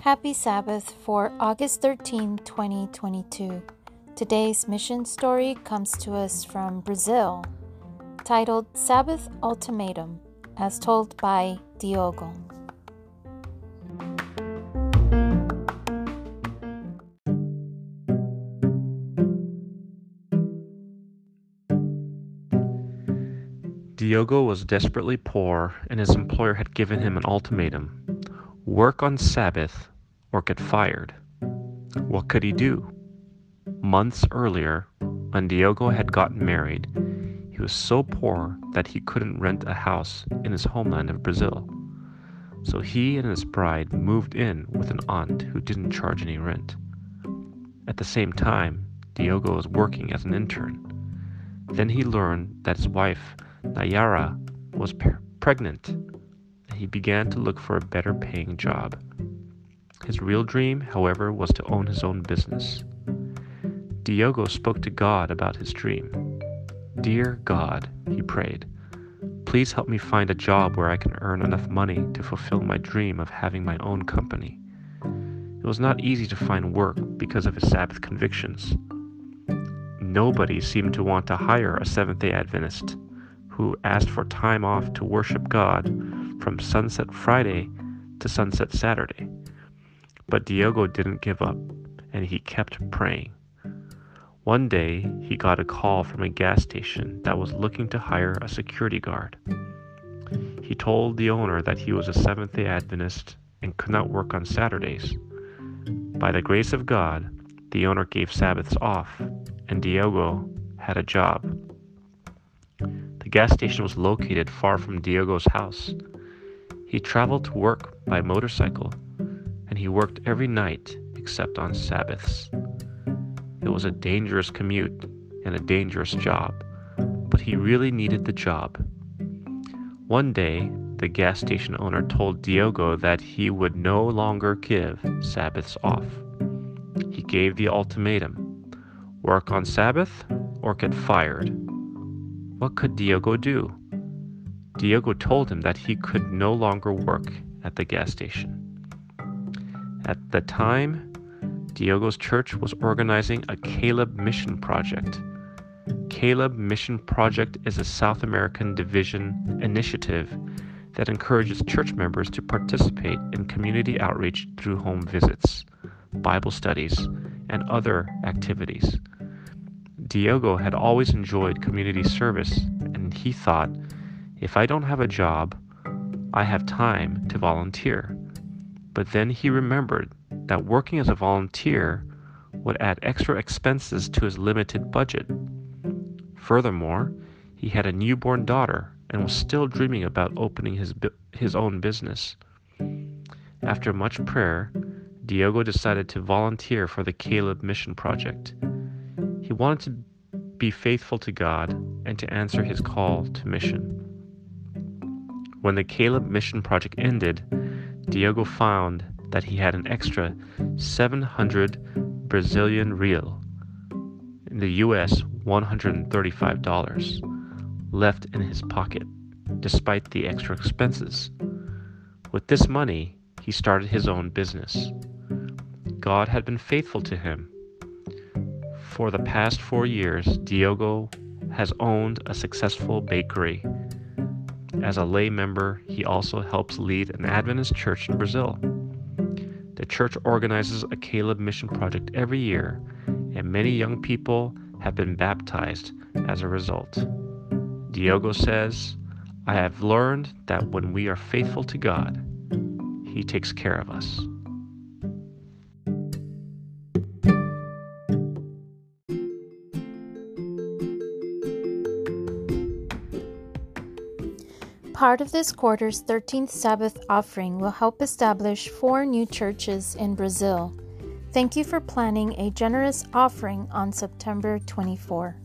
Happy Sabbath for August 13, 2022. Today's mission story comes to us from Brazil, titled Sabbath Ultimatum, as told by Diogo. Diogo was desperately poor, and his employer had given him an ultimatum work on Sabbath or get fired. What could he do? Months earlier, when Diogo had gotten married, he was so poor that he couldn't rent a house in his homeland of Brazil. So he and his bride moved in with an aunt who didn't charge any rent. At the same time, Diogo was working as an intern. Then he learned that his wife Nayara was pregnant, and he began to look for a better paying job. His real dream, however, was to own his own business. Diogo spoke to God about his dream. Dear God, he prayed, please help me find a job where I can earn enough money to fulfill my dream of having my own company. It was not easy to find work because of his Sabbath convictions. Nobody seemed to want to hire a Seventh day Adventist who asked for time off to worship God from sunset Friday to sunset Saturday. But Diogo didn't give up, and he kept praying. One day, he got a call from a gas station that was looking to hire a security guard. He told the owner that he was a Seventh day Adventist and could not work on Saturdays. By the grace of God, the owner gave Sabbaths off, and Diogo had a job. The gas station was located far from Diogo's house. He traveled to work by motorcycle, and he worked every night except on Sabbaths. It was a dangerous commute and a dangerous job, but he really needed the job. One day, the gas station owner told Diogo that he would no longer give Sabbaths off. He gave the ultimatum work on Sabbath or get fired. What could Diogo do? Diogo told him that he could no longer work at the gas station. At the time, Diogo's church was organizing a Caleb Mission Project. Caleb Mission Project is a South American division initiative that encourages church members to participate in community outreach through home visits, Bible studies, and other activities. Diogo had always enjoyed community service, and he thought, if I don't have a job, I have time to volunteer. But then he remembered that working as a volunteer would add extra expenses to his limited budget. Furthermore, he had a newborn daughter and was still dreaming about opening his, his own business. After much prayer, Diogo decided to volunteer for the Caleb Mission Project. He wanted to be faithful to God and to answer his call to mission. When the Caleb Mission Project ended, Diogo found that he had an extra 700 Brazilian real, in the US $135, left in his pocket, despite the extra expenses. With this money, he started his own business. God had been faithful to him for the past four years, Diogo has owned a successful bakery. As a lay member, he also helps lead an Adventist church in Brazil. The church organizes a Caleb Mission Project every year, and many young people have been baptized as a result. Diogo says, I have learned that when we are faithful to God, He takes care of us. Part of this quarter's 13th Sabbath offering will help establish four new churches in Brazil. Thank you for planning a generous offering on September 24.